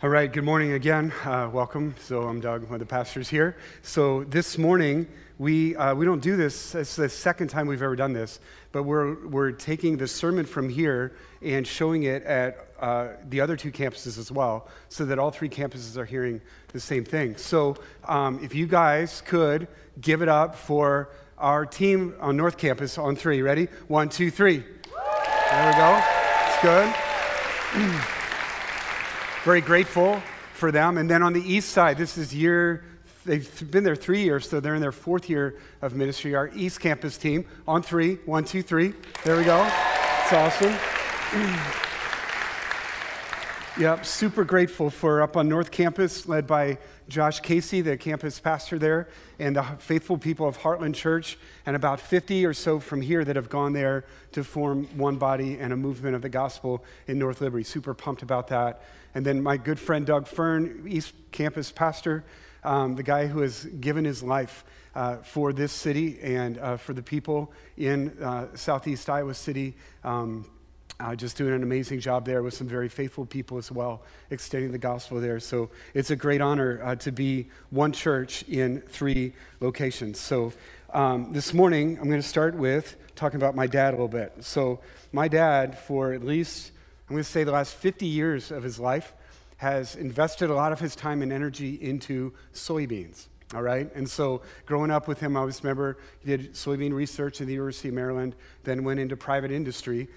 All right, good morning again. Uh, welcome. So, I'm Doug, one of the pastors here. So, this morning, we, uh, we don't do this, it's the second time we've ever done this, but we're, we're taking the sermon from here and showing it at uh, the other two campuses as well, so that all three campuses are hearing the same thing. So, um, if you guys could give it up for our team on North Campus on three. Ready? One, two, three. There we go. It's good. very grateful for them. And then on the east side, this is year, they've been there three years, so they're in their fourth year of ministry. Our East Campus team on three, one, two, three. There we go. It's awesome. Yep, super grateful for up on North Campus, led by Josh Casey, the campus pastor there, and the faithful people of Heartland Church, and about 50 or so from here that have gone there to form one body and a movement of the gospel in North Liberty. Super pumped about that. And then my good friend Doug Fern, East Campus pastor, um, the guy who has given his life uh, for this city and uh, for the people in uh, Southeast Iowa City. Um, uh, just doing an amazing job there with some very faithful people as well, extending the gospel there. So it's a great honor uh, to be one church in three locations. So um, this morning, I'm going to start with talking about my dad a little bit. So, my dad, for at least, I'm going to say the last 50 years of his life, has invested a lot of his time and energy into soybeans. All right? And so growing up with him, I always remember he did soybean research at the University of Maryland, then went into private industry.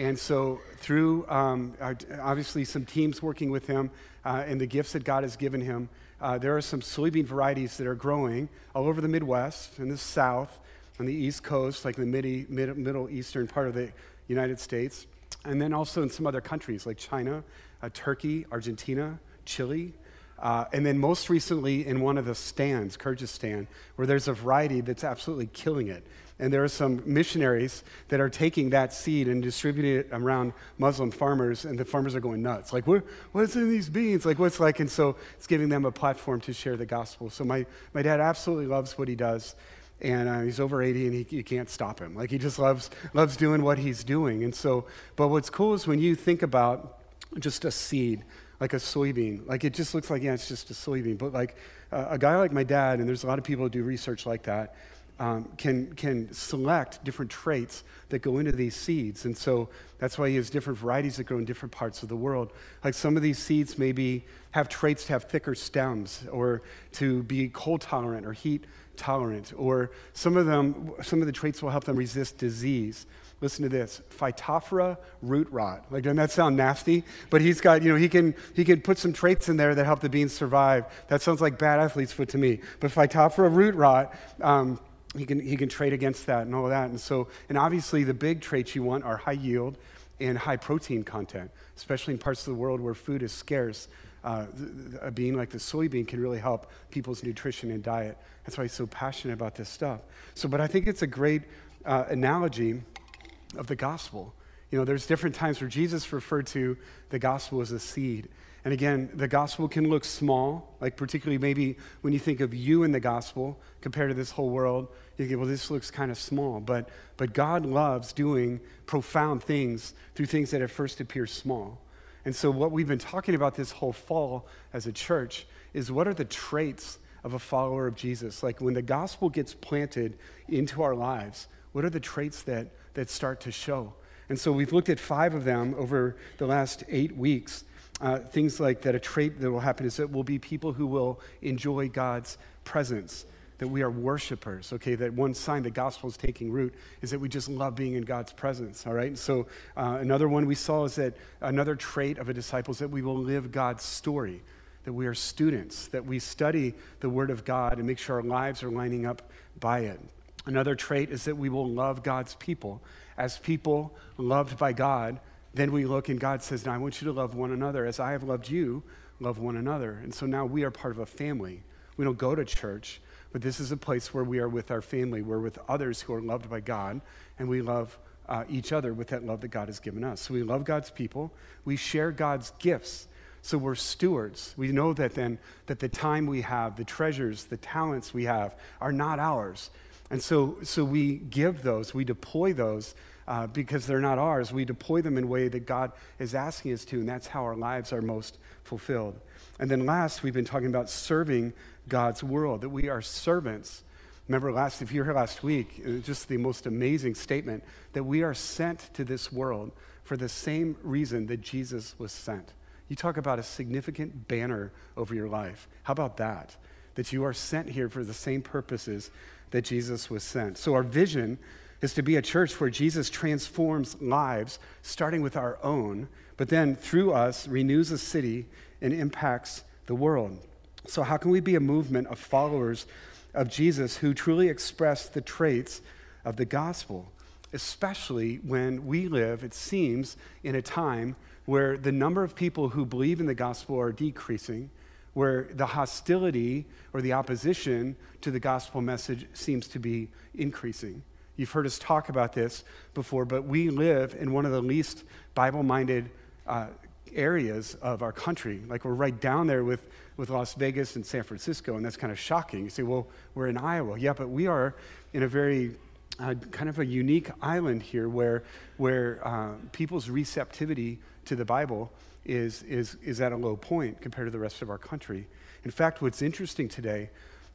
And so, through um, obviously some teams working with him uh, and the gifts that God has given him, uh, there are some soybean varieties that are growing all over the Midwest and the South, on the East Coast, like the mid- mid- Middle Eastern part of the United States, and then also in some other countries like China, uh, Turkey, Argentina, Chile. Uh, and then most recently in one of the stands, Kyrgyzstan, where there's a variety that's absolutely killing it. And there are some missionaries that are taking that seed and distributing it around Muslim farmers, and the farmers are going nuts. Like, what, what's in these beans? Like, what's like? And so it's giving them a platform to share the gospel. So my, my dad absolutely loves what he does. And uh, he's over 80 and he, you can't stop him. Like, he just loves, loves doing what he's doing. And so, but what's cool is when you think about just a seed, like a soybean, like it just looks like, yeah, it's just a soybean. But like uh, a guy like my dad, and there's a lot of people who do research like that, um, can, can select different traits that go into these seeds. And so that's why he has different varieties that grow in different parts of the world. Like some of these seeds maybe have traits to have thicker stems or to be cold tolerant or heat tolerant. Or some of them, some of the traits will help them resist disease. Listen to this Phytophthora root rot. Like, doesn't that sound nasty? But he's got, you know, he can, he can put some traits in there that help the beans survive. That sounds like bad athlete's foot to me. But Phytophthora root rot, um, he can, he can trade against that and all of that. And so, and obviously, the big traits you want are high yield and high protein content, especially in parts of the world where food is scarce. Uh, a bean like the soybean can really help people's nutrition and diet. That's why he's so passionate about this stuff. So, but I think it's a great uh, analogy of the gospel. You know, there's different times where Jesus referred to the gospel as a seed. And again, the gospel can look small, like particularly maybe when you think of you in the gospel compared to this whole world, you think, well, this looks kind of small. But, but God loves doing profound things through things that at first appear small. And so, what we've been talking about this whole fall as a church is what are the traits of a follower of Jesus? Like when the gospel gets planted into our lives, what are the traits that, that start to show? And so, we've looked at five of them over the last eight weeks. Uh, things like that a trait that will happen is that we'll be people who will enjoy God's presence, that we are worshipers, okay? That one sign the gospel is taking root is that we just love being in God's presence, all right? And so uh, another one we saw is that another trait of a disciple is that we will live God's story, that we are students, that we study the Word of God and make sure our lives are lining up by it. Another trait is that we will love God's people. As people loved by God, then we look and God says, Now I want you to love one another as I have loved you, love one another. And so now we are part of a family. We don't go to church, but this is a place where we are with our family. We're with others who are loved by God, and we love uh, each other with that love that God has given us. So we love God's people. We share God's gifts. So we're stewards. We know that then that the time we have, the treasures, the talents we have are not ours. And so, so we give those, we deploy those uh, because they're not ours. We deploy them in a way that God is asking us to, and that's how our lives are most fulfilled. And then last, we've been talking about serving God's world, that we are servants. Remember last, if you were here last week, just the most amazing statement that we are sent to this world for the same reason that Jesus was sent. You talk about a significant banner over your life. How about that? That you are sent here for the same purposes that Jesus was sent. So, our vision is to be a church where Jesus transforms lives, starting with our own, but then through us renews a city and impacts the world. So, how can we be a movement of followers of Jesus who truly express the traits of the gospel, especially when we live, it seems, in a time where the number of people who believe in the gospel are decreasing, where the hostility or the opposition to the gospel message seems to be increasing. You've heard us talk about this before, but we live in one of the least Bible minded uh, areas of our country. Like we're right down there with, with Las Vegas and San Francisco, and that's kind of shocking. You say, well, we're in Iowa. Yeah, but we are in a very uh, kind of a unique island here where, where uh, people's receptivity to the Bible is, is, is at a low point compared to the rest of our country. In fact, what's interesting today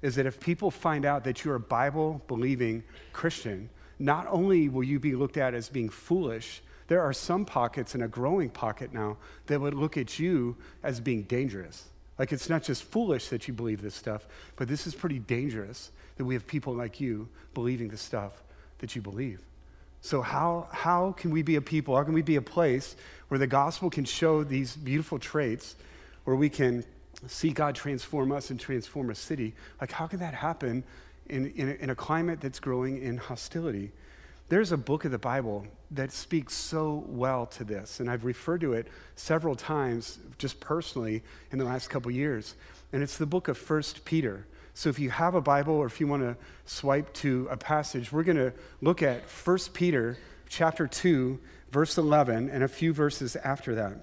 is that if people find out that you're a Bible believing Christian, not only will you be looked at as being foolish, there are some pockets and a growing pocket now that would look at you as being dangerous. Like it's not just foolish that you believe this stuff, but this is pretty dangerous that we have people like you believing the stuff that you believe. So, how, how can we be a people? How can we be a place where the gospel can show these beautiful traits, where we can see God transform us and transform a city? Like, how can that happen in, in, a, in a climate that's growing in hostility? There's a book of the Bible that speaks so well to this, and I've referred to it several times just personally in the last couple years. And it's the book of First Peter. So if you have a Bible or if you want to swipe to a passage, we're going to look at 1 Peter chapter 2, verse 11, and a few verses after that.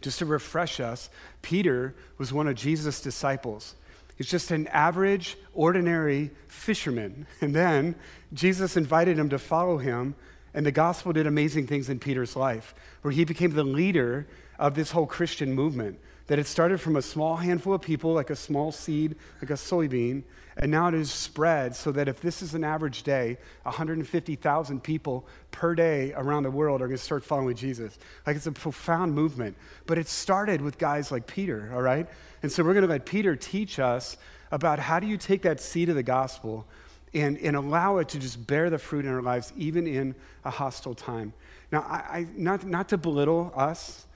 Just to refresh us, Peter was one of Jesus' disciples. He's just an average, ordinary fisherman. And then Jesus invited him to follow him, and the gospel did amazing things in Peter's life, where he became the leader of this whole Christian movement that it started from a small handful of people, like a small seed, like a soybean, and now it is spread so that if this is an average day, 150,000 people per day around the world are going to start following Jesus. Like it's a profound movement. But it started with guys like Peter, all right? And so we're going to let Peter teach us about how do you take that seed of the gospel and, and allow it to just bear the fruit in our lives, even in a hostile time. Now, I, I not, not to belittle us,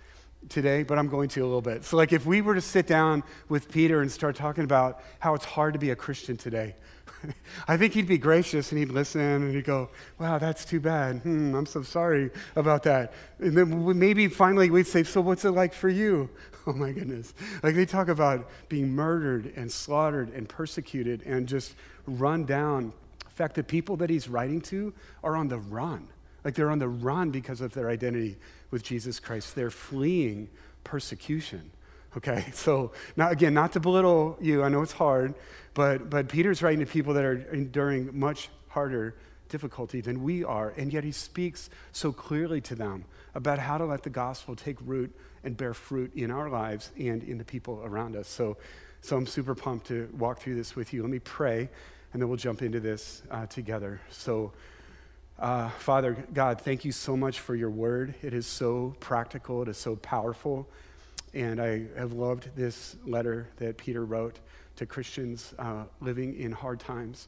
today, but I'm going to a little bit. So, like, if we were to sit down with Peter and start talking about how it's hard to be a Christian today, I think he'd be gracious and he'd listen and he'd go, Wow, that's too bad. Hmm, I'm so sorry about that. And then maybe finally we'd say, So, what's it like for you? Oh my goodness. Like, they talk about being murdered and slaughtered and persecuted and just run down. In fact, the people that he's writing to are on the run. Like, they're on the run because of their identity with Jesus Christ. They're fleeing persecution. Okay, so now again, not to belittle you, I know it's hard, but, but Peter's writing to people that are enduring much harder difficulty than we are, and yet he speaks so clearly to them about how to let the gospel take root and bear fruit in our lives and in the people around us. So, so I'm super pumped to walk through this with you. Let me pray, and then we'll jump into this uh, together. So, uh, Father God, thank you so much for your word. It is so practical, it is so powerful. And I have loved this letter that Peter wrote to Christians uh, living in hard times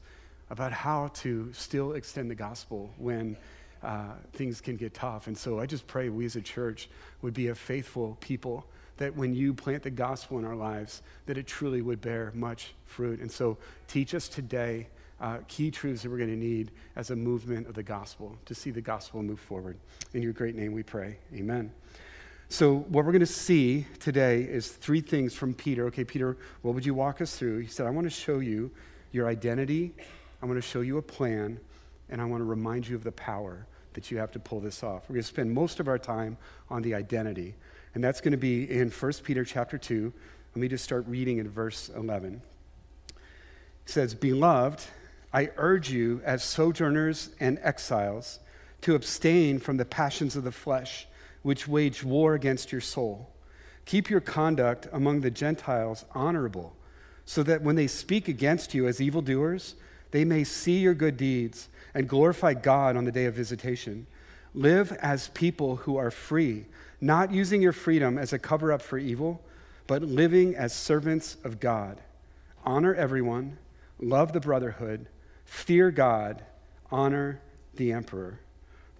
about how to still extend the gospel when uh, things can get tough. And so I just pray we as a church would be a faithful people that when you plant the gospel in our lives, that it truly would bear much fruit. And so teach us today uh, key truths that we're going to need as a movement of the gospel to see the gospel move forward. In your great name we pray. Amen. So, what we're going to see today is three things from Peter. Okay, Peter, what would you walk us through? He said, I want to show you your identity, I want to show you a plan, and I want to remind you of the power that you have to pull this off. We're going to spend most of our time on the identity, and that's going to be in 1 Peter chapter 2. Let me just start reading in verse 11. It says, Beloved, I urge you, as sojourners and exiles, to abstain from the passions of the flesh, which wage war against your soul. Keep your conduct among the Gentiles honorable, so that when they speak against you as evildoers, they may see your good deeds and glorify God on the day of visitation. Live as people who are free, not using your freedom as a cover up for evil, but living as servants of God. Honor everyone, love the brotherhood, fear God, honor the emperor.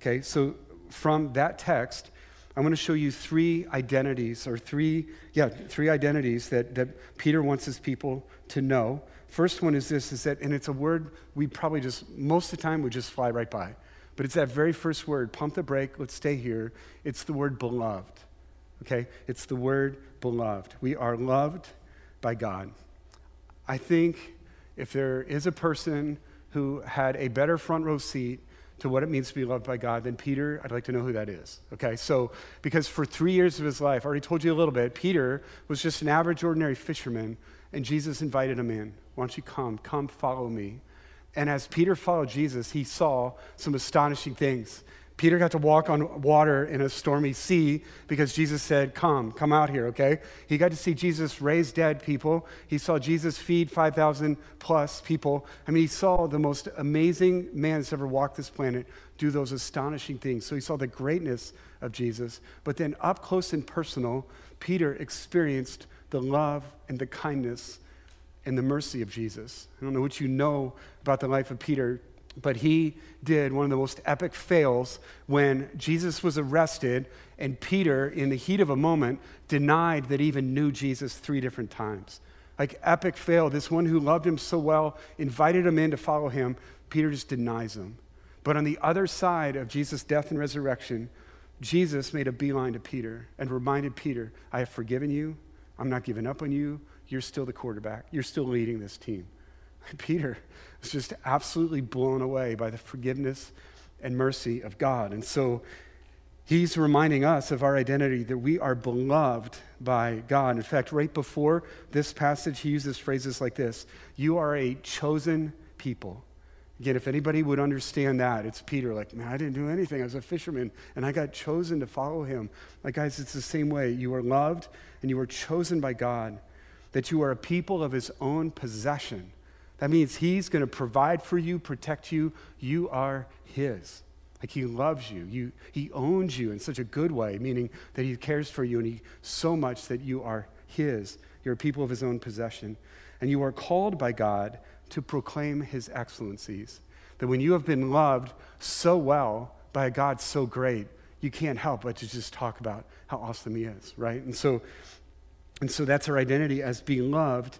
Okay, so from that text, I want to show you three identities, or three, yeah, three identities that, that Peter wants his people to know. First one is this, is that, and it's a word we probably just, most of the time, we just fly right by. But it's that very first word, pump the brake, let's stay here. It's the word beloved. Okay? It's the word beloved. We are loved by God. I think if there is a person who had a better front row seat to what it means to be loved by God than Peter, I'd like to know who that is. Okay, so because for three years of his life, I already told you a little bit, Peter was just an average, ordinary fisherman, and Jesus invited him in. Why don't you come? Come follow me. And as Peter followed Jesus, he saw some astonishing things. Peter got to walk on water in a stormy sea because Jesus said, Come, come out here, okay? He got to see Jesus raise dead people. He saw Jesus feed 5,000 plus people. I mean, he saw the most amazing man that's ever walked this planet do those astonishing things. So he saw the greatness of Jesus. But then, up close and personal, Peter experienced the love and the kindness and the mercy of Jesus. I don't know what you know about the life of Peter but he did one of the most epic fails when Jesus was arrested, and Peter, in the heat of a moment, denied that he even knew Jesus three different times. Like, epic fail. This one who loved him so well, invited him in to follow him, Peter just denies him. But on the other side of Jesus' death and resurrection, Jesus made a beeline to Peter and reminded Peter, I have forgiven you. I'm not giving up on you. You're still the quarterback. You're still leading this team. Peter was just absolutely blown away by the forgiveness and mercy of God. And so he's reminding us of our identity that we are beloved by God. In fact, right before this passage, he uses phrases like this You are a chosen people. Again, if anybody would understand that, it's Peter. Like, man, I didn't do anything. I was a fisherman and I got chosen to follow him. Like, guys, it's the same way. You are loved and you are chosen by God, that you are a people of his own possession. That means He's going to provide for you, protect you. You are His. Like He loves you. you. He owns you in such a good way, meaning that He cares for you and He so much that you are His. You're a people of His own possession. And you are called by God to proclaim His excellencies. That when you have been loved so well by a God so great, you can't help but to just talk about how awesome He is, right? And so, and so that's our identity as being loved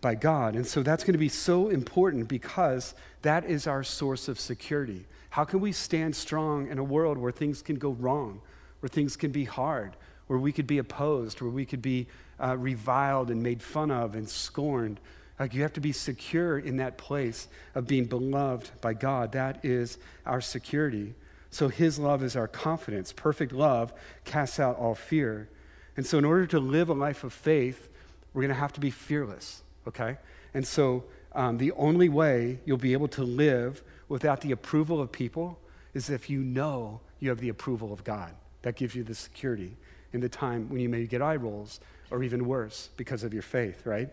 by God. And so that's going to be so important because that is our source of security. How can we stand strong in a world where things can go wrong, where things can be hard, where we could be opposed, where we could be uh, reviled and made fun of and scorned? Like you have to be secure in that place of being beloved by God. That is our security. So his love is our confidence. Perfect love casts out all fear. And so, in order to live a life of faith, we're going to have to be fearless okay? And so um, the only way you'll be able to live without the approval of people is if you know you have the approval of God. That gives you the security in the time when you may get eye rolls or even worse because of your faith, right?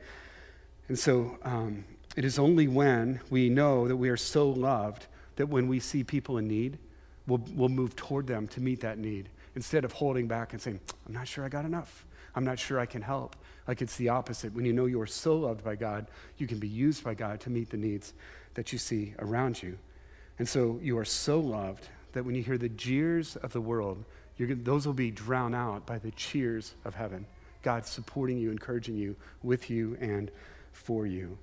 And so um, it is only when we know that we are so loved that when we see people in need, we'll, we'll move toward them to meet that need instead of holding back and saying, I'm not sure I got enough. I'm not sure I can help. Like it's the opposite. When you know you are so loved by God, you can be used by God to meet the needs that you see around you. And so you are so loved that when you hear the jeers of the world, those will be drowned out by the cheers of heaven. God supporting you, encouraging you, with you, and for you.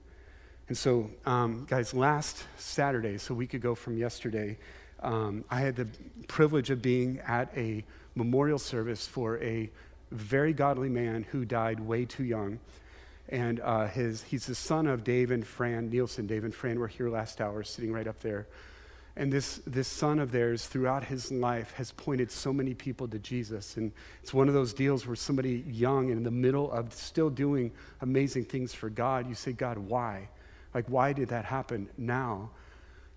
And so, um, guys, last Saturday, so a week ago from yesterday, um, I had the privilege of being at a memorial service for a very godly man who died way too young. And uh, his, he's the son of Dave and Fran Nielsen. Dave and Fran were here last hour, sitting right up there. And this, this son of theirs, throughout his life, has pointed so many people to Jesus. And it's one of those deals where somebody young and in the middle of still doing amazing things for God, you say, God, why? Like, why did that happen now?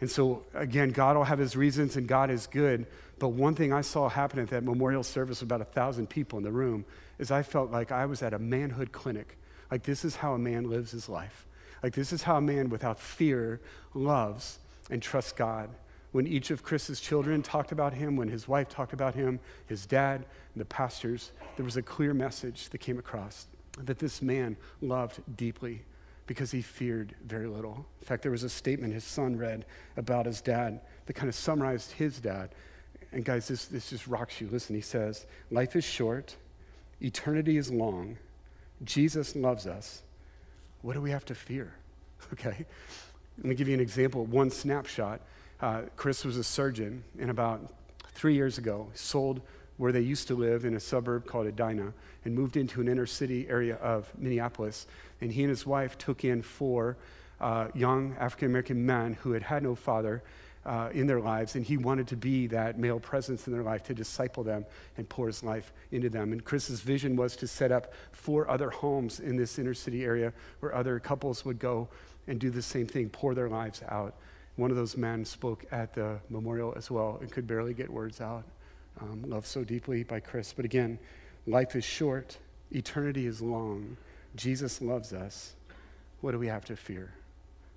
And so, again, God will have his reasons and God is good. But one thing I saw happen at that memorial service, about a thousand people in the room, is I felt like I was at a manhood clinic. Like, this is how a man lives his life. Like, this is how a man without fear loves and trusts God. When each of Chris's children talked about him, when his wife talked about him, his dad, and the pastors, there was a clear message that came across that this man loved deeply because he feared very little. In fact, there was a statement his son read about his dad that kind of summarized his dad. And guys, this, this just rocks you. Listen, he says, Life is short, eternity is long, Jesus loves us. What do we have to fear? Okay? Let me give you an example, one snapshot. Uh, Chris was a surgeon, and about three years ago, sold where they used to live in a suburb called Edina and moved into an inner city area of Minneapolis. And he and his wife took in four uh, young African American men who had had no father uh, in their lives, and he wanted to be that male presence in their life to disciple them and pour his life into them. And Chris's vision was to set up four other homes in this inner city area where other couples would go and do the same thing, pour their lives out. One of those men spoke at the memorial as well and could barely get words out. Um, loved so deeply by Chris. But again, life is short, eternity is long. Jesus loves us. What do we have to fear?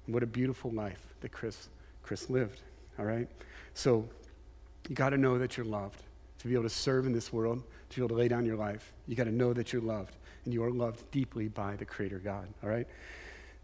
What a beautiful life that Chris, Chris lived. All right? So you got to know that you're loved. To be able to serve in this world, to be able to lay down your life, you got to know that you're loved. And you are loved deeply by the Creator God. All right?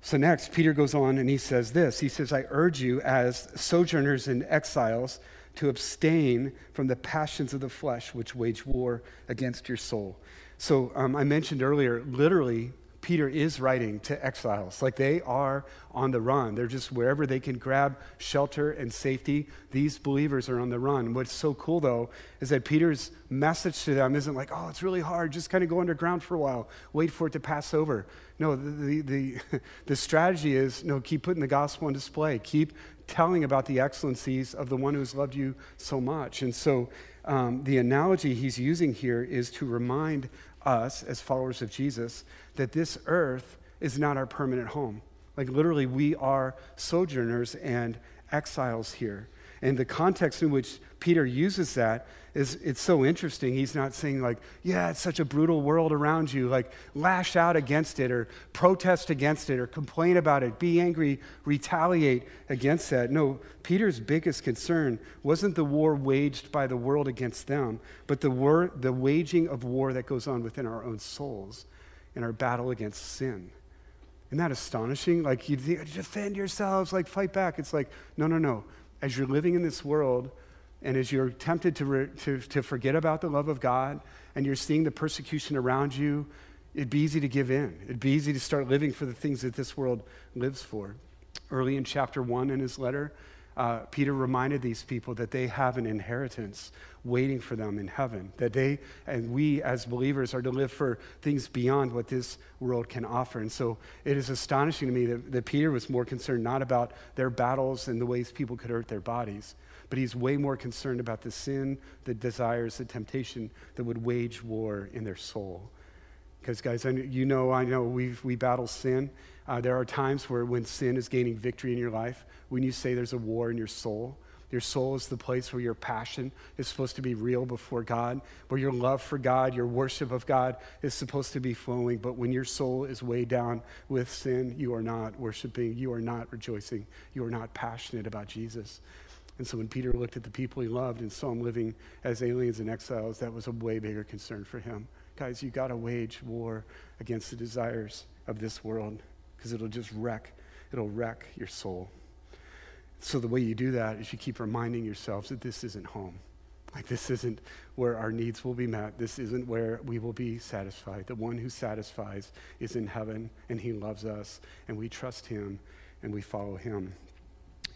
So next, Peter goes on and he says this He says, I urge you as sojourners and exiles to abstain from the passions of the flesh which wage war against your soul. So um, I mentioned earlier, literally, Peter is writing to exiles. Like they are on the run. They're just wherever they can grab shelter and safety. These believers are on the run. What's so cool, though, is that Peter's message to them isn't like, oh, it's really hard. Just kind of go underground for a while, wait for it to pass over. No, the, the, the, the strategy is no, keep putting the gospel on display. Keep telling about the excellencies of the one who's loved you so much. And so um, the analogy he's using here is to remind us, as followers of Jesus, that this earth is not our permanent home. Like literally, we are sojourners and exiles here. And the context in which Peter uses that is it's so interesting. He's not saying like, yeah, it's such a brutal world around you, like lash out against it or protest against it or complain about it, be angry, retaliate against that. No, Peter's biggest concern wasn't the war waged by the world against them, but the war, the waging of war that goes on within our own souls in our battle against sin. Isn't that astonishing? Like you defend yourselves, like fight back. It's like, no, no, no. As you're living in this world, and as you're tempted to, re, to, to forget about the love of God and you're seeing the persecution around you, it'd be easy to give in. It'd be easy to start living for the things that this world lives for. Early in chapter one in his letter, uh, Peter reminded these people that they have an inheritance waiting for them in heaven, that they and we as believers are to live for things beyond what this world can offer. And so it is astonishing to me that, that Peter was more concerned not about their battles and the ways people could hurt their bodies, but he's way more concerned about the sin, the desires, the temptation that would wage war in their soul. Because, guys, you know, I know we we battle sin. Uh, there are times where when sin is gaining victory in your life, when you say there's a war in your soul, your soul is the place where your passion is supposed to be real before God, where your love for God, your worship of God is supposed to be flowing. But when your soul is weighed down with sin, you are not worshiping, you are not rejoicing, you are not passionate about Jesus. And so when Peter looked at the people he loved and saw them living as aliens and exiles, that was a way bigger concern for him. Guys, you got to wage war against the desires of this world because it'll just wreck, it'll wreck your soul. So the way you do that is you keep reminding yourselves that this isn't home. Like, this isn't where our needs will be met. This isn't where we will be satisfied. The one who satisfies is in heaven, and he loves us, and we trust him, and we follow him.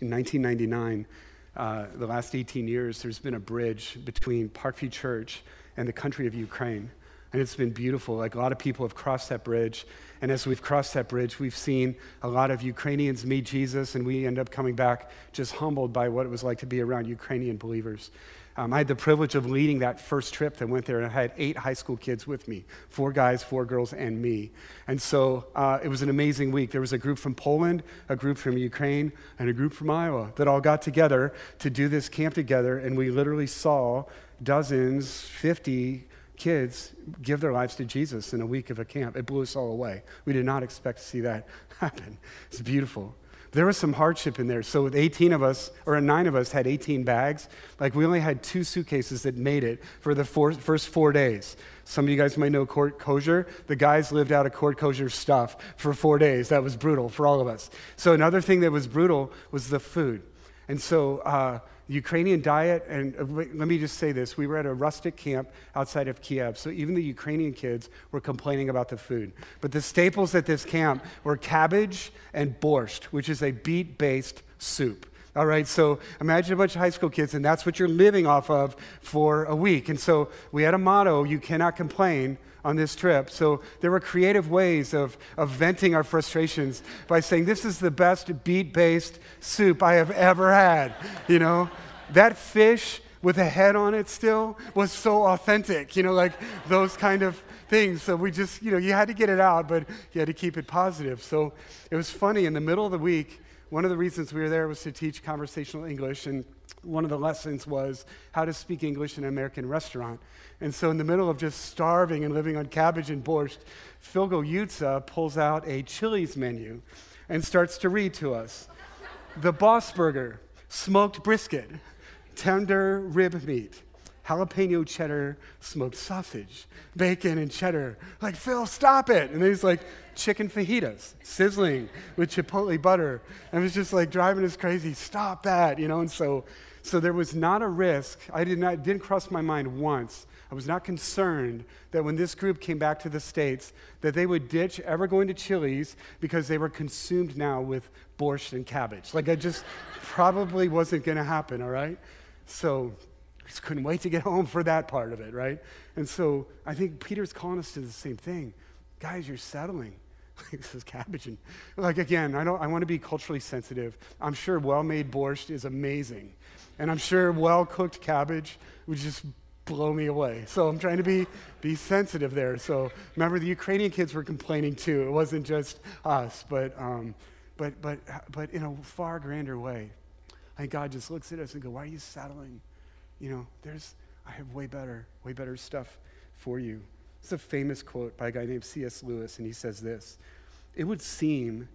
In 1999, uh, the last 18 years, there's been a bridge between Parkview Church and the country of Ukraine. And it's been beautiful. Like a lot of people have crossed that bridge. And as we've crossed that bridge, we've seen a lot of Ukrainians meet Jesus, and we end up coming back just humbled by what it was like to be around Ukrainian believers. Um, I had the privilege of leading that first trip that went there, and I had eight high school kids with me four guys, four girls, and me. And so uh, it was an amazing week. There was a group from Poland, a group from Ukraine, and a group from Iowa that all got together to do this camp together, and we literally saw dozens, 50 kids give their lives to Jesus in a week of a camp. It blew us all away. We did not expect to see that happen. It's beautiful. There was some hardship in there. So, with 18 of us, or nine of us had 18 bags, like we only had two suitcases that made it for the four, first four days. Some of you guys might know Court Kosher. The guys lived out of Court Kosher stuff for four days. That was brutal for all of us. So, another thing that was brutal was the food. And so, uh, Ukrainian diet, and uh, let me just say this we were at a rustic camp outside of Kiev, so even the Ukrainian kids were complaining about the food. But the staples at this camp were cabbage and borscht, which is a beet based soup. All right, so imagine a bunch of high school kids, and that's what you're living off of for a week. And so we had a motto you cannot complain on this trip. So there were creative ways of, of venting our frustrations by saying, This is the best beet based soup I have ever had. You know, that fish with a head on it still was so authentic, you know, like those kind of things. So we just, you know, you had to get it out, but you had to keep it positive. So it was funny in the middle of the week. One of the reasons we were there was to teach conversational English, and one of the lessons was how to speak English in an American restaurant. And so, in the middle of just starving and living on cabbage and borscht, Philgo Yutza pulls out a Chili's menu and starts to read to us the Boss Burger, smoked brisket, tender rib meat, jalapeno cheddar smoked sausage, bacon and cheddar. Like, Phil, stop it. And then he's like, chicken fajitas, sizzling with chipotle butter. And it was just like driving us crazy. Stop that, you know? And so, so there was not a risk. I did not, didn't cross my mind once I was not concerned that when this group came back to the States, that they would ditch ever going to Chili's because they were consumed now with borscht and cabbage. Like, I just probably wasn't going to happen, all right? So, just couldn't wait to get home for that part of it, right? And so, I think Peter's calling us to the same thing. Guys, you're settling. this is cabbage and like again i don't i want to be culturally sensitive i'm sure well-made borscht is amazing and i'm sure well-cooked cabbage would just blow me away. So I'm trying to be, be sensitive there. So remember, the Ukrainian kids were complaining too. It wasn't just us, but, um, but, but, but in a far grander way. I think God just looks at us and go, why are you settling? You know, there's, I have way better, way better stuff for you. It's a famous quote by a guy named C.S. Lewis, and he says this It would seem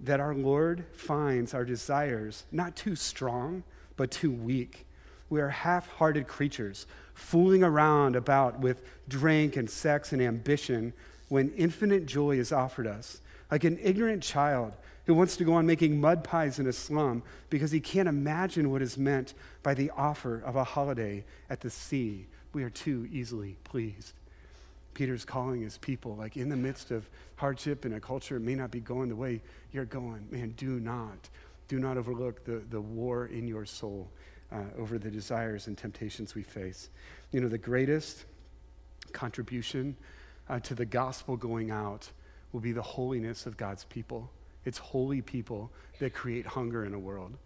that our Lord finds our desires not too strong, but too weak. We are half hearted creatures fooling around about with drink and sex and ambition when infinite joy is offered us. Like an ignorant child who wants to go on making mud pies in a slum because he can't imagine what is meant by the offer of a holiday at the sea. We are too easily pleased. Peter's calling his people, like in the midst of hardship and a culture may not be going the way you're going. Man, do not, do not overlook the, the war in your soul uh, over the desires and temptations we face. You know, the greatest contribution uh, to the gospel going out will be the holiness of God's people. It's holy people that create hunger in a world,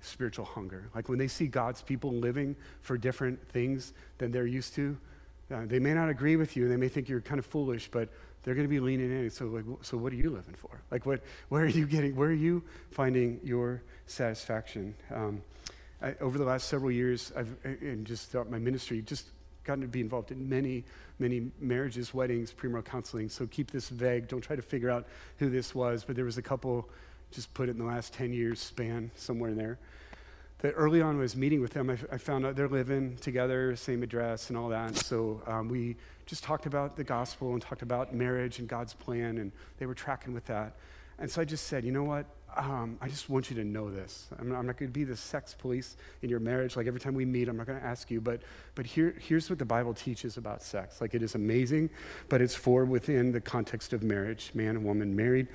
spiritual hunger. Like when they see God's people living for different things than they're used to, uh, they may not agree with you. They may think you're kind of foolish, but they're going to be leaning in. So, like, so what are you living for? Like, what, where are you getting? Where are you finding your satisfaction? Um, I, over the last several years, I've, and just throughout my ministry, just gotten to be involved in many, many marriages, weddings, premarital counseling. So keep this vague. Don't try to figure out who this was. But there was a couple, just put it in the last 10 years span, somewhere in there. That early on, I was meeting with them, I, I found out they're living together, same address, and all that. So um, we just talked about the gospel and talked about marriage and God's plan, and they were tracking with that. And so I just said, you know what? um, I just want you to know this. I'm, I'm not going to be the sex police in your marriage. Like every time we meet, I'm not going to ask you, but, but here, here's what the Bible teaches about sex. Like it is amazing, but it's for within the context of marriage, man and woman married.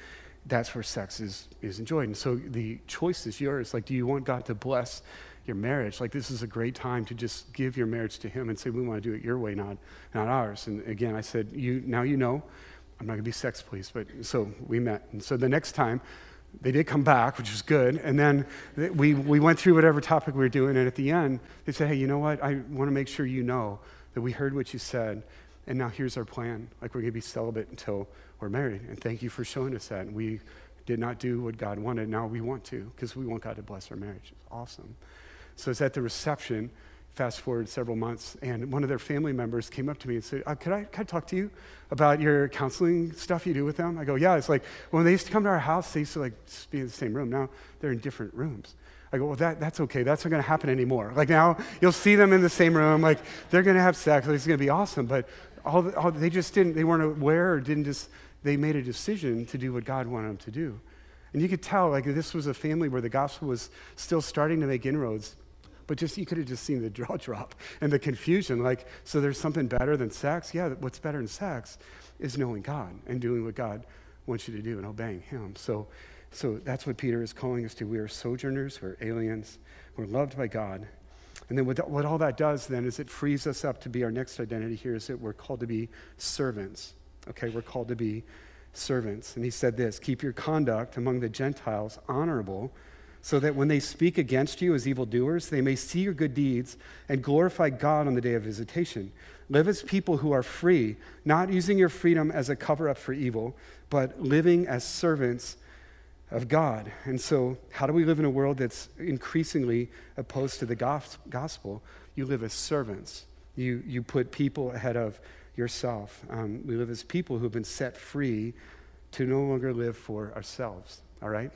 That's where sex is, is enjoyed. And so the choice is yours. Like, do you want God to bless your marriage? Like, this is a great time to just give your marriage to Him and say, we want to do it your way, not, not ours. And again, I said, you, now you know. I'm not going to be sex police, but so we met. And so the next time, they did come back, which was good. And then we, we went through whatever topic we were doing. And at the end, they said, hey, you know what? I want to make sure you know that we heard what you said. And now here's our plan. Like, we're going to be celibate until we're married. And thank you for showing us that. And we did not do what God wanted. Now we want to because we want God to bless our marriage. It's awesome. So it's at the reception fast forward several months, and one of their family members came up to me and said, uh, could, I, could I talk to you about your counseling stuff you do with them? I go, Yeah. It's like when they used to come to our house, they used to like be in the same room. Now they're in different rooms. I go, Well, that, that's okay. That's not going to happen anymore. Like now you'll see them in the same room. Like they're going to have sex. Like, it's going to be awesome. But all, all, they just didn't, they weren't aware or didn't just, they made a decision to do what God wanted them to do. And you could tell, like, this was a family where the gospel was still starting to make inroads but just you could have just seen the jaw drop and the confusion. Like, so there's something better than sex? Yeah, what's better than sex is knowing God and doing what God wants you to do and obeying Him. So, so that's what Peter is calling us to. We are sojourners, we're aliens, we're loved by God. And then what, what all that does then is it frees us up to be our next identity here is that we're called to be servants. Okay, we're called to be servants. And he said this keep your conduct among the Gentiles honorable so that when they speak against you as evildoers, they may see your good deeds and glorify God on the day of visitation. Live as people who are free, not using your freedom as a cover up for evil, but living as servants of God. And so, how do we live in a world that's increasingly opposed to the gospel? You live as servants, you, you put people ahead of yourself. Um, we live as people who have been set free to no longer live for ourselves, all right?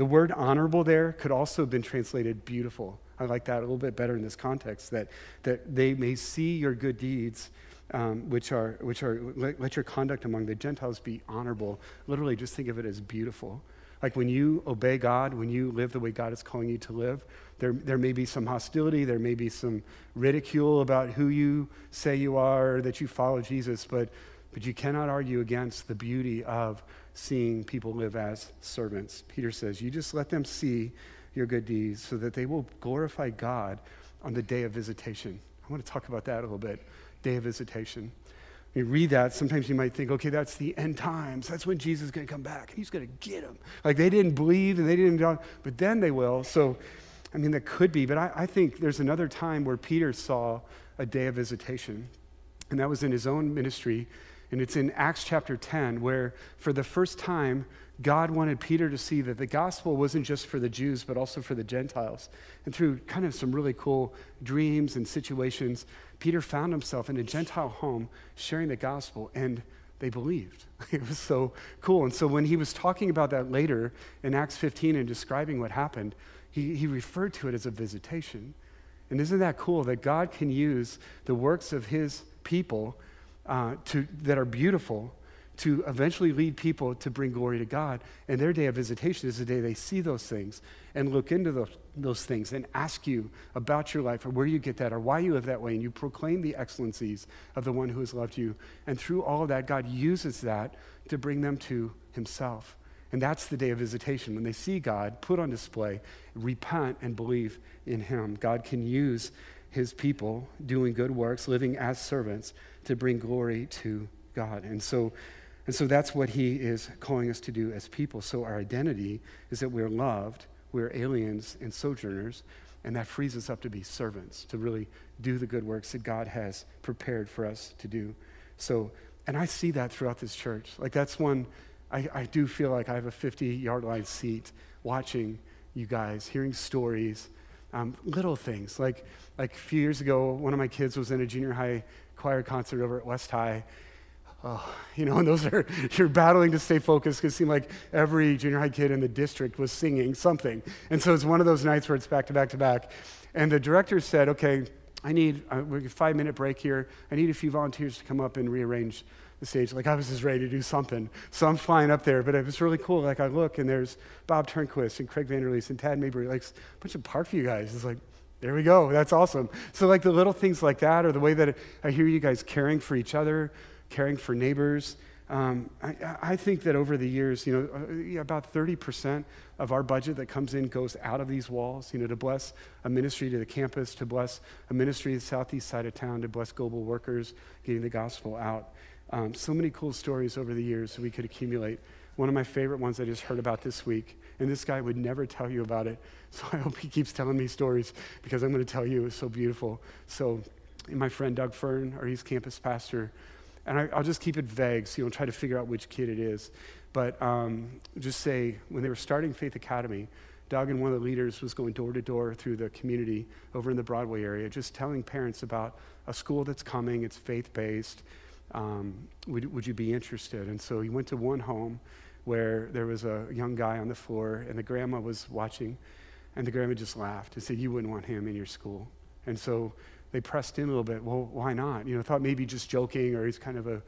The word honorable there could also have been translated beautiful. I like that a little bit better in this context, that, that they may see your good deeds, um, which are, which are let, let your conduct among the Gentiles be honorable. Literally, just think of it as beautiful. Like when you obey God, when you live the way God is calling you to live, there, there may be some hostility, there may be some ridicule about who you say you are, that you follow Jesus, but, but you cannot argue against the beauty of seeing people live as servants. Peter says, You just let them see your good deeds so that they will glorify God on the day of visitation. I want to talk about that a little bit. Day of visitation. When you read that, sometimes you might think, okay, that's the end times. That's when Jesus is going to come back. and He's going to get them. Like they didn't believe and they didn't, but then they will. So, I mean, that could be. But I, I think there's another time where Peter saw a day of visitation, and that was in his own ministry and it's in Acts chapter 10, where for the first time, God wanted Peter to see that the gospel wasn't just for the Jews, but also for the Gentiles. And through kind of some really cool dreams and situations, Peter found himself in a Gentile home sharing the gospel, and they believed. It was so cool. And so when he was talking about that later in Acts 15 and describing what happened, he, he referred to it as a visitation. And isn't that cool that God can use the works of his people uh, to, that are beautiful to eventually lead people to bring glory to God. And their day of visitation is the day they see those things and look into those, those things and ask you about your life or where you get that or why you live that way. And you proclaim the excellencies of the one who has loved you. And through all of that, God uses that to bring them to Himself. And that's the day of visitation. When they see God put on display, repent and believe in Him. God can use His people doing good works, living as servants to bring glory to God. And so, and so that's what he is calling us to do as people. So our identity is that we're loved, we're aliens and sojourners, and that frees us up to be servants, to really do the good works that God has prepared for us to do. So, and I see that throughout this church. Like that's one, I, I do feel like I have a 50 yard line seat watching you guys, hearing stories, um, little things. Like, like a few years ago, one of my kids was in a junior high choir concert over at West High. Oh, you know, and those are, you're battling to stay focused because it seemed like every junior high kid in the district was singing something. And so it's one of those nights where it's back to back to back. And the director said, okay, I need a five minute break here. I need a few volunteers to come up and rearrange the stage. Like I was just ready to do something. So I'm flying up there, but it was really cool. Like I look and there's Bob Turnquist and Craig Vanderleest and Tad Mabry, like a bunch of Parkview guys. It's like, there we go. That's awesome. So, like the little things like that, or the way that I hear you guys caring for each other, caring for neighbors. Um, I, I, think that over the years, you know, uh, about 30% of our budget that comes in goes out of these walls, you know, to bless a ministry to the campus, to bless a ministry to the southeast side of town, to bless global workers, getting the gospel out. Um, so many cool stories over the years that we could accumulate. One of my favorite ones I just heard about this week, and this guy would never tell you about it. So I hope he keeps telling me stories because I'm going to tell you. It's so beautiful. So, my friend Doug Fern, our East Campus pastor, and I, will just keep it vague so you don't try to figure out which kid it is. But um, just say when they were starting Faith Academy, Doug and one of the leaders was going door to door through the community over in the Broadway area, just telling parents about a school that's coming, it's faith based. Um, would, would you be interested? And so he went to one home where there was a young guy on the floor, and the grandma was watching, and the grandma just laughed and said, You wouldn't want him in your school. And so they pressed in a little bit. Well, why not? You know, thought maybe just joking or he's kind of a,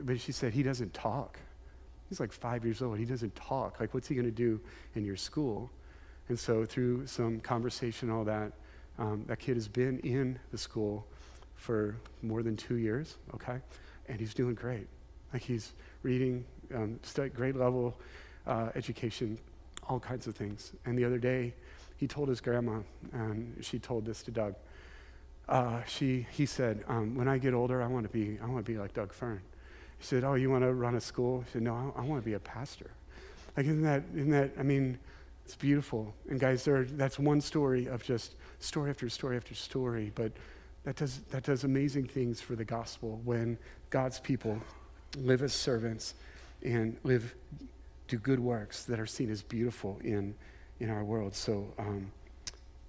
but she said, He doesn't talk. He's like five years old. He doesn't talk. Like, what's he going to do in your school? And so, through some conversation, all that, um, that kid has been in the school for more than two years, okay? And he's doing great. Like, he's reading, um, grade level uh, education, all kinds of things. And the other day, he told his grandma, and she told this to Doug. Uh, she, he said, um, when I get older, I want to be, I want to be like Doug Fern. He said, oh, you want to run a school? He said, no, I, I want to be a pastor. Like, isn't that, isn't that, I mean, it's beautiful. And guys, there, that's one story of just story after story after story, but that does, that does amazing things for the gospel when God's people live as servants and live, do good works that are seen as beautiful in, in our world. So, um,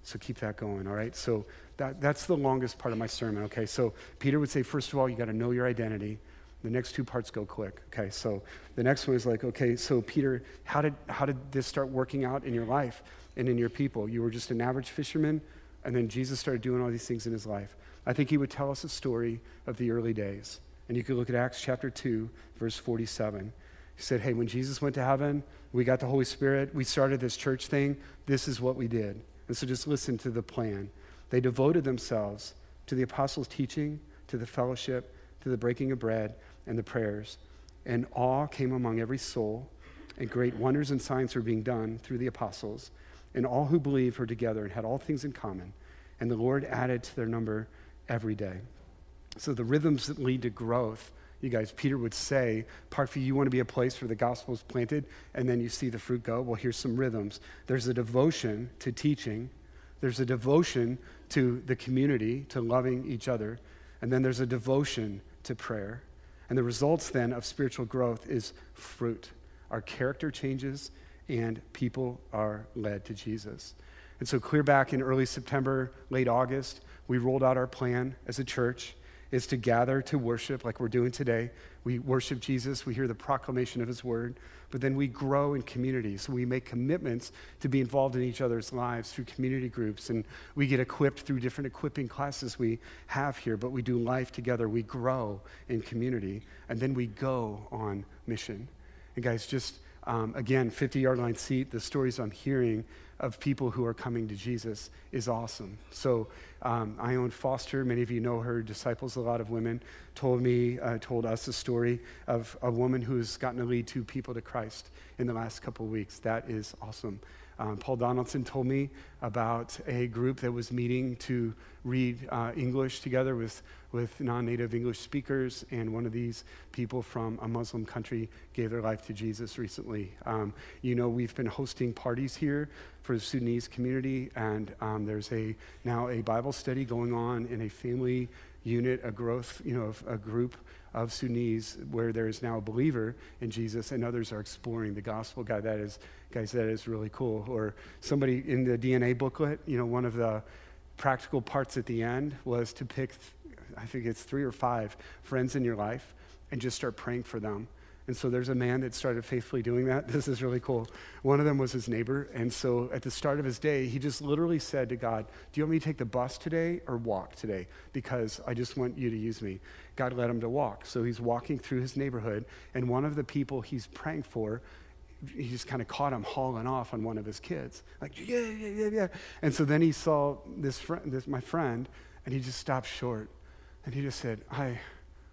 so keep that going, all right? So that, that's the longest part of my sermon, okay? So Peter would say, first of all, you got to know your identity. The next two parts go quick, okay? So the next one is like, okay, so Peter, how did, how did this start working out in your life and in your people? You were just an average fisherman, and then Jesus started doing all these things in his life. I think he would tell us a story of the early days. And you could look at Acts chapter 2, verse 47. He said, Hey, when Jesus went to heaven, we got the Holy Spirit, we started this church thing, this is what we did. And so just listen to the plan. They devoted themselves to the apostles' teaching, to the fellowship, to the breaking of bread, and the prayers. And awe came among every soul, and great wonders and signs were being done through the apostles. And all who believed were together and had all things in common. And the Lord added to their number every day. So the rhythms that lead to growth, you guys, Peter would say, Parkview, you want to be a place where the gospel is planted and then you see the fruit go? Well, here's some rhythms. There's a devotion to teaching, there's a devotion to the community, to loving each other, and then there's a devotion to prayer. And the results then of spiritual growth is fruit. Our character changes and people are led to Jesus. And so, clear back in early September, late August, we rolled out our plan as a church is to gather to worship like we're doing today. We worship Jesus, we hear the proclamation of his word, but then we grow in community. So we make commitments to be involved in each other's lives through community groups, and we get equipped through different equipping classes we have here, but we do life together. We grow in community, and then we go on mission. And guys, just um, again, 50 yard line seat, the stories I'm hearing of people who are coming to Jesus is awesome. So, um, Ione Foster, many of you know her, disciples a lot of women, told me, uh, told us a story of a woman who's gotten to lead two people to Christ in the last couple of weeks. That is awesome. Um, Paul Donaldson told me about a group that was meeting to read uh, English together with, with non native English speakers, and one of these people from a Muslim country gave their life to Jesus recently. Um, you know, we've been hosting parties here for the Sudanese community, and um, there's a, now a Bible study going on in a family unit, a growth, you know, a group of Sunnis, where there is now a believer in Jesus and others are exploring the gospel. God, that is, guys, that is really cool. Or somebody in the DNA booklet, you know, one of the practical parts at the end was to pick, I think it's three or five friends in your life and just start praying for them and so there's a man that started faithfully doing that. This is really cool. One of them was his neighbor. And so at the start of his day, he just literally said to God, Do you want me to take the bus today or walk today? Because I just want you to use me. God led him to walk. So he's walking through his neighborhood, and one of the people he's praying for he just kind of caught him hauling off on one of his kids. Like, yeah, yeah, yeah, yeah. And so then he saw this friend, this, my friend, and he just stopped short. And he just said, I,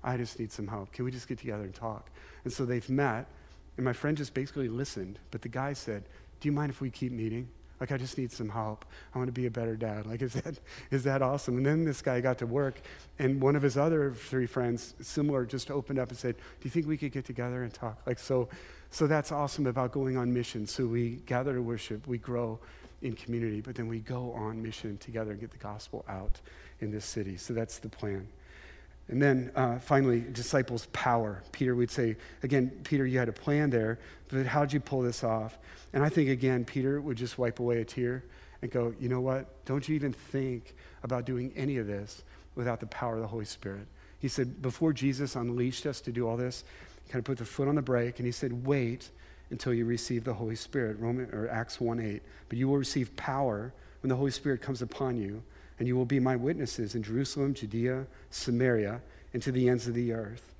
I just need some help. Can we just get together and talk? And so they've met, and my friend just basically listened. But the guy said, Do you mind if we keep meeting? Like, I just need some help. I want to be a better dad. Like, is that, is that awesome? And then this guy got to work, and one of his other three friends, similar, just opened up and said, Do you think we could get together and talk? Like, so, so that's awesome about going on mission. So we gather to worship, we grow in community, but then we go on mission together and get the gospel out in this city. So that's the plan. And then uh, finally, disciples' power. Peter we'd say, again, Peter, you had a plan there, but how'd you pull this off? And I think, again, Peter would just wipe away a tear and go, you know what? Don't you even think about doing any of this without the power of the Holy Spirit. He said, before Jesus unleashed us to do all this, he kind of put the foot on the brake and he said, wait until you receive the Holy Spirit. Roman or Acts 1 8. But you will receive power when the Holy Spirit comes upon you and you will be my witnesses in Jerusalem, Judea, Samaria, and to the ends of the earth.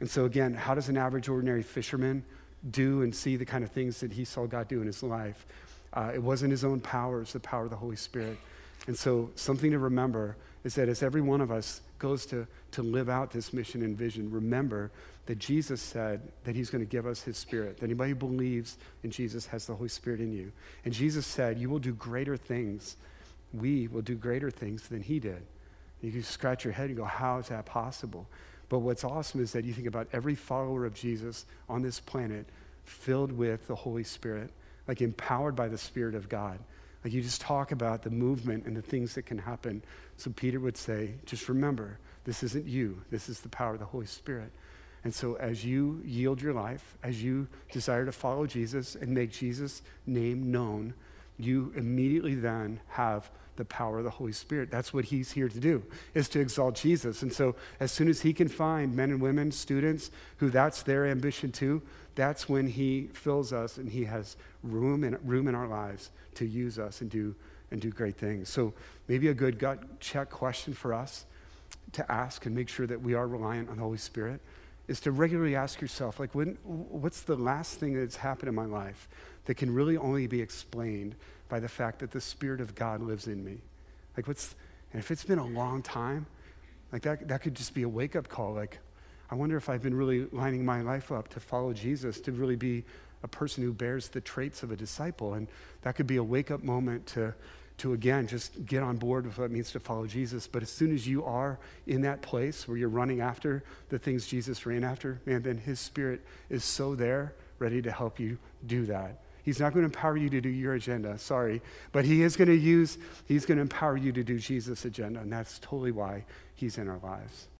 And so, again, how does an average, ordinary fisherman do and see the kind of things that he saw God do in his life? Uh, it wasn't his own power, it's the power of the Holy Spirit. And so, something to remember is that as every one of us goes to, to live out this mission and vision, remember that Jesus said that he's going to give us his spirit. That anybody who believes in Jesus has the Holy Spirit in you. And Jesus said, You will do greater things we will do greater things than he did. You can scratch your head and go, How is that possible? But what's awesome is that you think about every follower of Jesus on this planet filled with the Holy Spirit, like empowered by the Spirit of God. Like you just talk about the movement and the things that can happen. So Peter would say, just remember, this isn't you, this is the power of the Holy Spirit. And so as you yield your life, as you desire to follow Jesus and make Jesus' name known, you immediately then have the power of the Holy Spirit. That's what he's here to do, is to exalt Jesus. And so as soon as he can find men and women, students, who that's their ambition too, that's when he fills us and he has room in, room in our lives to use us and do, and do great things. So maybe a good gut check question for us to ask and make sure that we are reliant on the Holy Spirit is to regularly ask yourself, like, when, what's the last thing that's happened in my life that can really only be explained by the fact that the Spirit of God lives in me. Like, what's, and if it's been a long time, like that, that could just be a wake up call. Like, I wonder if I've been really lining my life up to follow Jesus, to really be a person who bears the traits of a disciple. And that could be a wake up moment to, to again, just get on board with what it means to follow Jesus. But as soon as you are in that place where you're running after the things Jesus ran after, man, then his spirit is so there, ready to help you do that. He's not going to empower you to do your agenda, sorry. But he is going to use, he's going to empower you to do Jesus' agenda. And that's totally why he's in our lives.